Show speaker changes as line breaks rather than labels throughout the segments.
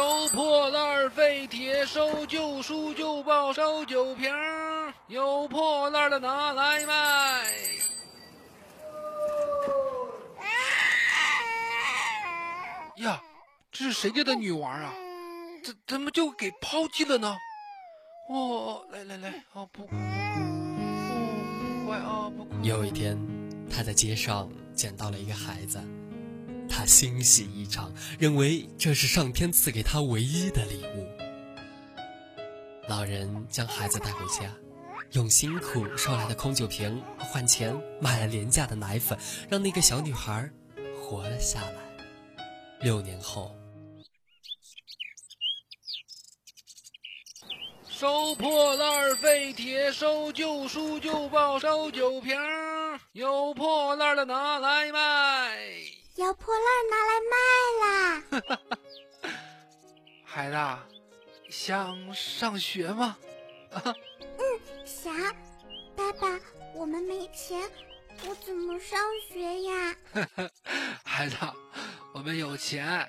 收破烂废铁，收旧书旧报，收酒瓶，有破烂的拿来卖。呀，这是谁家的女娃啊？怎怎么就给抛弃了呢？哦，来来来，啊不哭，哦乖啊不哭。
有一天，他在街上捡到了一个孩子，他欣喜异常，认为这是上天赐给他唯一的礼物。老人将孩子带回家，用辛苦收来的空酒瓶换钱买了廉价的奶粉，让那个小女孩活了下来。六年后，
收破烂废铁，收旧书旧报，收酒瓶，有破烂的拿来卖。
有破烂拿来卖啦！
孩子，想上学吗？
嗯想，爸爸，我们没钱，我怎么上学呀？
孩子，我们有钱。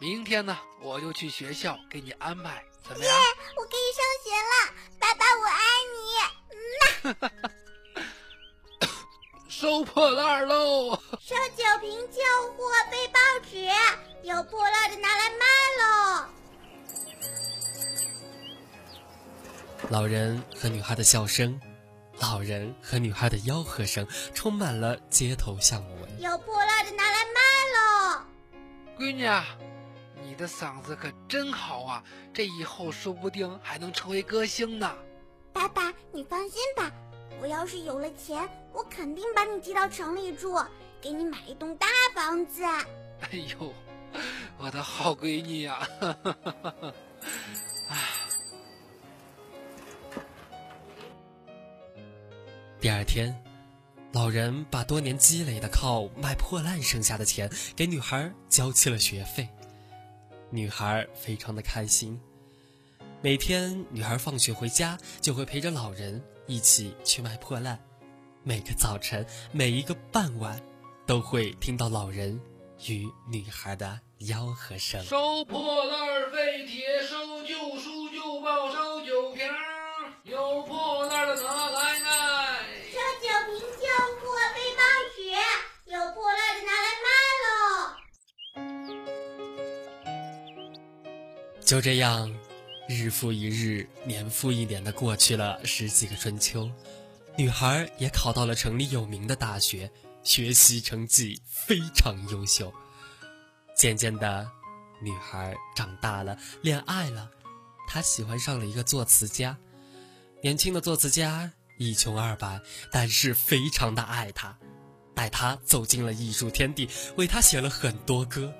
明天呢，我就去学校给你安排，怎么样？
我可以上学了，爸爸，我爱你。
收破烂喽！
收酒瓶、旧货、背报纸，有破烂的拿来卖喽！
老人和女孩的笑声，老人和女孩的吆喝声，充满了街头巷尾。
有破烂的拿来卖喽！
闺女啊，你的嗓子可真好啊！这以后说不定还能成为歌星呢。
爸爸，你放心吧，我要是有了钱，我肯定把你接到城里住，给你买一栋大房子。
哎呦，我的好闺女呀、
第二天，老人把多年积累的靠卖破烂剩下的钱给女孩交齐了学费，女孩非常的开心。每天，女孩放学回家就会陪着老人一起去卖破烂，每个早晨，每一个傍晚，都会听到老人与女孩的吆喝声。
收破烂废铁，收旧书旧报，收酒瓶儿，有破烂的拿来卖。
收酒瓶、旧货、背包纸，有破烂的拿来卖喽！
就这样，日复一日，年复一年的过去了十几个春秋，女孩也考到了城里有名的大学，学习成绩非常优秀。渐渐的，女孩长大了，恋爱了，她喜欢上了一个作词家。年轻的作词家一穷二白，但是非常的爱她，带她走进了艺术天地，为她写了很多歌。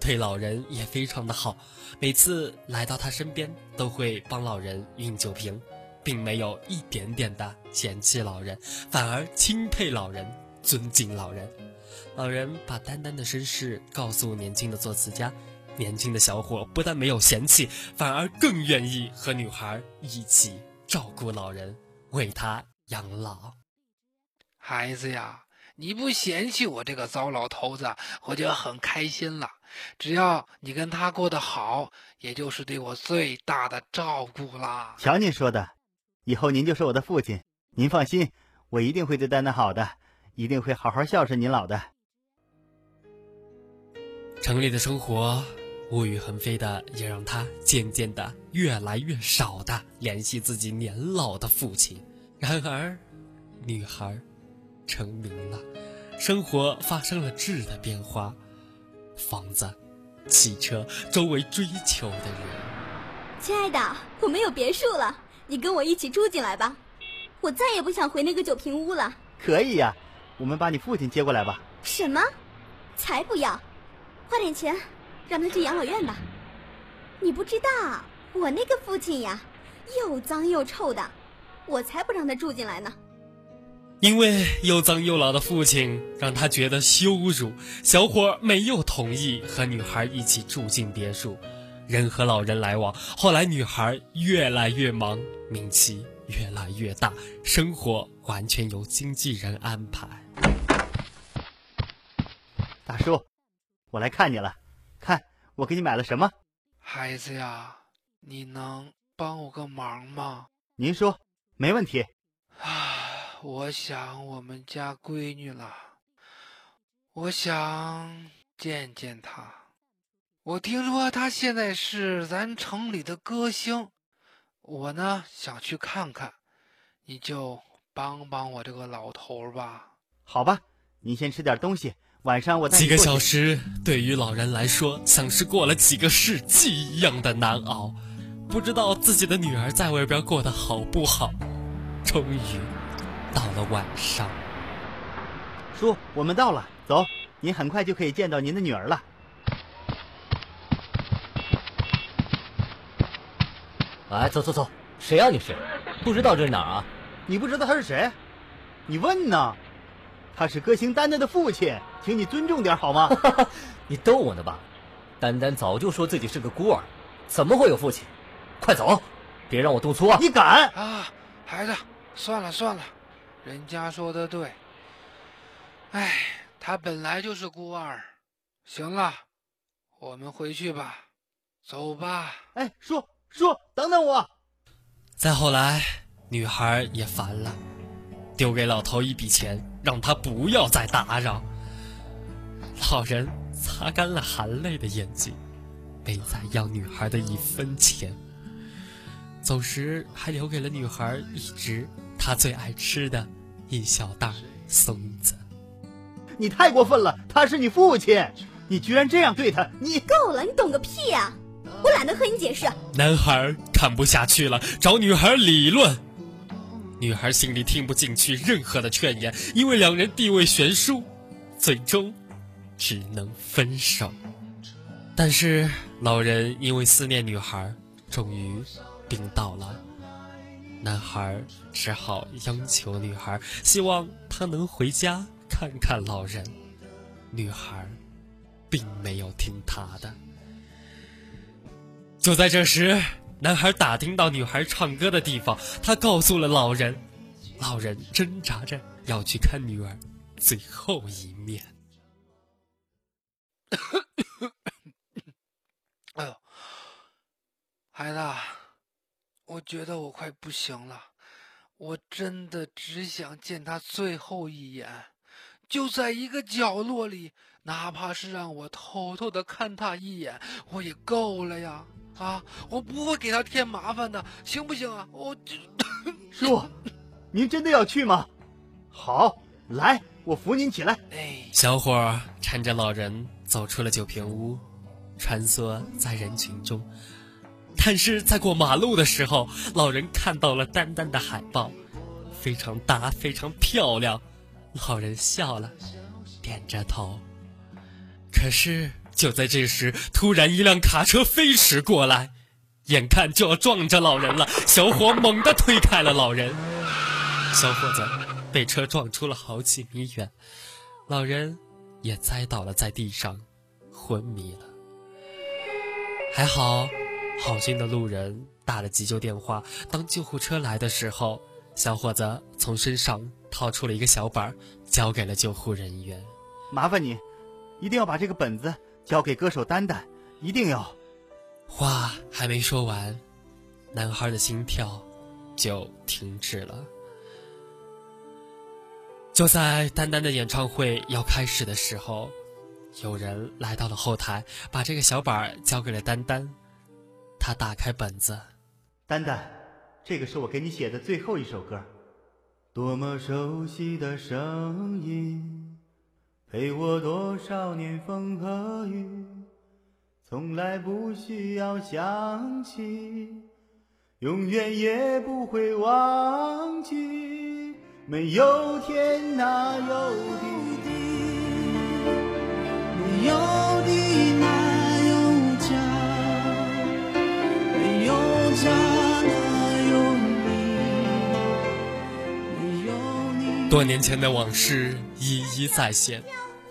对老人也非常的好，每次来到他身边都会帮老人运酒瓶，并没有一点点的嫌弃老人，反而钦佩老人，尊敬老人。老人把丹丹的身世告诉年轻的作词家，年轻的小伙不但没有嫌弃，反而更愿意和女孩一起照顾老人，为他养老。
孩子呀，你不嫌弃我这个糟老头子，我就很开心了。只要你跟他过得好，也就是对我最大的照顾啦。
瞧你说的，以后您就是我的父亲，您放心，我一定会对丹丹好的，一定会好好孝顺您老的。
城里的生活物欲横飞的，也让他渐渐的越来越少的联系自己年老的父亲。然而，女孩成名了，生活发生了质的变化，房子、汽车，周围追求的人。
亲爱的，我们有别墅了，你跟我一起住进来吧。我再也不想回那个酒瓶屋了。
可以呀，我们把你父亲接过来吧。
什么？才不要！花点钱，让他去养老院吧。你不知道，我那个父亲呀，又脏又臭的，我才不让他住进来呢。
因为又脏又老的父亲让他觉得羞辱，小伙没有同意和女孩一起住进别墅。人和老人来往，后来女孩越来越忙，名气越来越大，生活完全由经纪人安排。
大叔，我来看你了，看我给你买了什么？
孩子呀，你能帮我个忙吗？
您说，没问题。
啊，我想我们家闺女了，我想见见她。我听说他现在是咱城里的歌星，我呢想去看看，你就帮帮我这个老头吧。
好吧，您先吃点东西，晚上我带
几个小时对于老人来说，像是过了几个世纪一样的难熬。不知道自己的女儿在外边过得好不好。终于到了晚上，
叔，我们到了，走，您很快就可以见到您的女儿了。
哎，走走走，谁呀、你是？不知道这是哪儿啊？
你不知道他是谁？你问呢？他是歌星丹丹的父亲，请你尊重点好吗？
你逗我呢吧？丹丹早就说自己是个孤儿，怎么会有父亲？快走，别让我动粗啊！
你敢？
啊，孩子，算了算了，人家说的对。哎，他本来就是孤儿。行了，我们回去吧，走吧。
哎，叔叔，等等我。
再后来，女孩也烦了，丢给老头一笔钱，让他不要再打扰。老人擦干了含泪的眼睛，没再要女孩的一分钱。走时还留给了女孩一只她最爱吃的一小袋松子。
你太过分了，他是你父亲，你居然这样对他，你
够了，你懂个屁呀、我懒得和你解释。
男孩看不下去了，找女孩理论。女孩心里听不进去任何的劝言，因为两人地位悬殊，最终只能分手。但是老人因为思念女孩，终于病倒了。男孩只好央求女孩，希望她能回家看看老人。女孩并没有听他的。就在这时，男孩打听到女孩唱歌的地方，他告诉了老人。老人挣扎着要去看女儿最后一面。
哎呦，孩子，我觉得我快不行了，我真的只想见他最后一眼，就在一个角落里，哪怕是让我偷偷的看他一眼，我也够了呀！啊，我不会给他添麻烦的，行不行啊？我这，
叔，您真的要去吗？好，来，我扶您起来。
哎，
小伙儿搀着老人走出了酒瓶屋，穿梭在人群中。但是在过马路的时候，老人看到了丹丹的海报，非常大，非常漂亮。老人笑了，点着头。可是就在这时，突然一辆卡车飞驰过来，眼看就要撞着老人了。小伙猛地推开了老人，小伙子被车撞出了好几米远，老人也栽倒了在地上，昏迷了。还好，好心的路人打了急救电话。当救护车来的时候，小伙子从身上掏出了一个小本儿，交给了救护人员。
麻烦你，一定要把这个本子交给歌手丹丹，一定要。
话还没说完，男孩的心跳就停止了。就在丹丹的演唱会要开始的时候，有人来到了后台，把这个小本儿交给了丹丹。他打开本子，
丹丹，这个是我给你写的最后一首歌。多么熟悉的声音，陪我多少年风和雨，从来不需要想起，永远也不会忘记。没有天哪有地，没有地哪有家，没有家哪有你，没有你。
多年前的往事一一再现，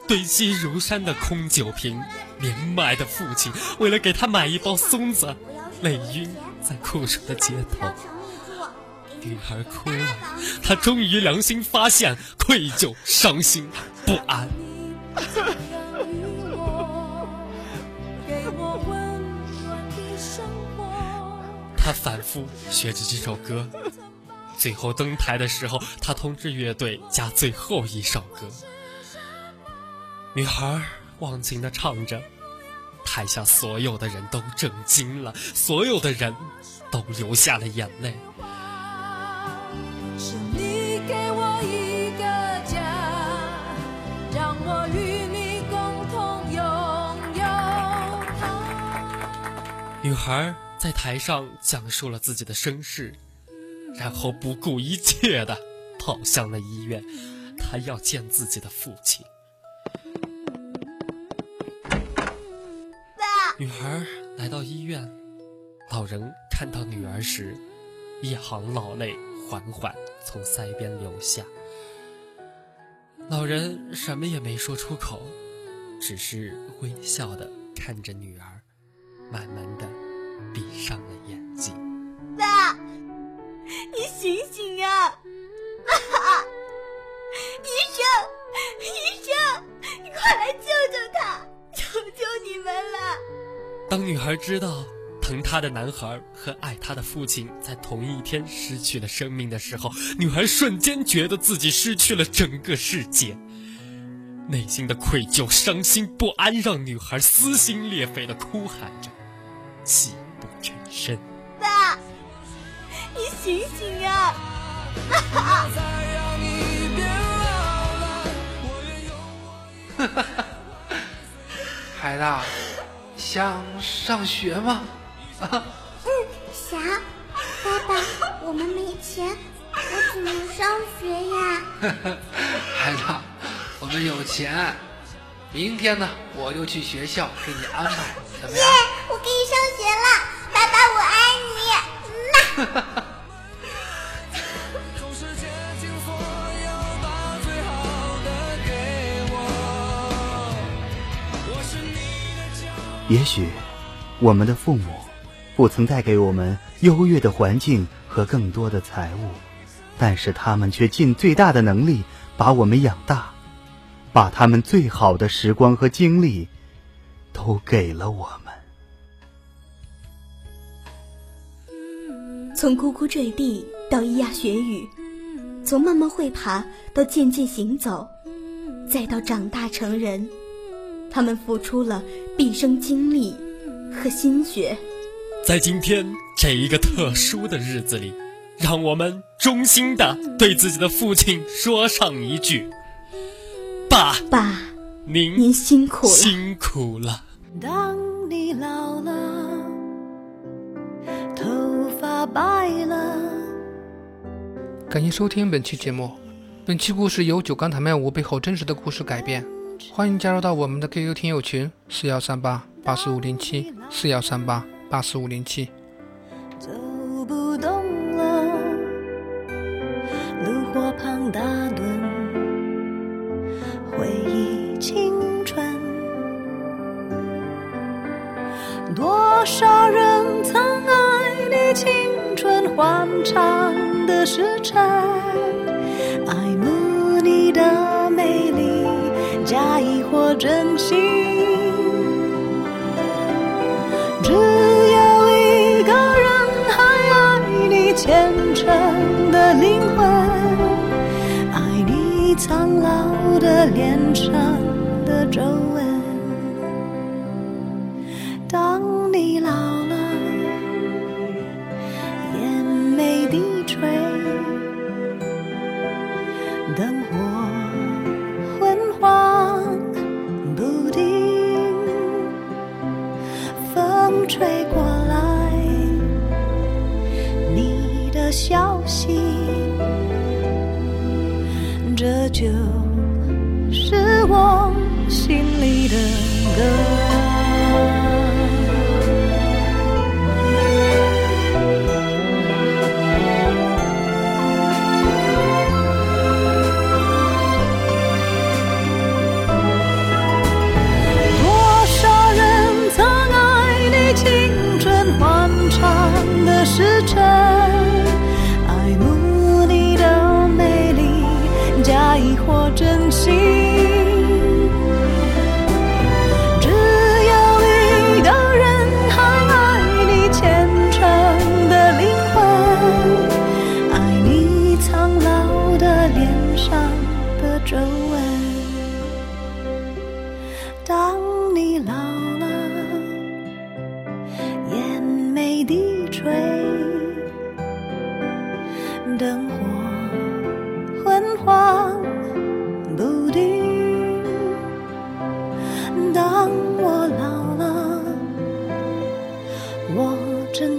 堆积如山的空酒瓶，年迈的父亲为了给他买一包松子，累晕在酷暑的街头。女孩哭了，她终于良心发现，愧疚、伤心、不安。他反复学着这首歌。最后登台的时候，他通知乐队加最后一首歌。女孩忘情的唱着，台下所有的人都震惊了，所有的人都流下了眼泪。
是你给我一个家，让我与你共同拥有它。
女孩在台上讲述了自己的身世，然后不顾一切的跑向了医院，她要见自己的父亲。女孩来到医院，老人看到女儿时，一行老泪缓缓从腮边流下。老人什么也没说出口，只是微笑的看着女儿，慢慢的当女孩知道疼她的男孩和爱她的父亲在同一天失去了生命的时候，女孩瞬间觉得自己失去了整个世界，内心的愧疚、伤心、不安让女孩撕心裂肺的哭喊着，泣不成声。
爸，你醒醒呀！
孩子，想上学吗？
啊嗯，想。爸爸，我们没钱，我怎么上学呀？
孩子，我们有钱。明天呢，我就去学校给你安排，怎么样？
耶，
也许，我们的父母不曾带给我们优越的环境和更多的财物，但是他们却尽最大的能力把我们养大，把他们最好的时光和精力都给了我们。
从呱呱坠地到咿呀学语，从慢慢会爬到渐渐行走，再到长大成人。他们付出了毕生精力和心血，
在今天这一个特殊的日子里，让我们衷心的对自己的父亲说上一句：“爸
爸，
您
您辛苦了，
辛苦了。”
当你老了，头发白了。
感谢收听本期节目，本期故事由酒干倘卖无背后真实的故事改编。欢迎加入到我们的 QQ 听友群四幺三八八四五零七四幺三八八四五零七。
走不动了，炉火旁打盹，回忆青春。多少人曾爱你青春欢畅的时辰，爱慕真心，只有一个人还爱你虔诚的灵魂，爱你苍老的脸上的皱纹。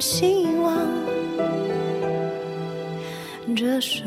希望。这首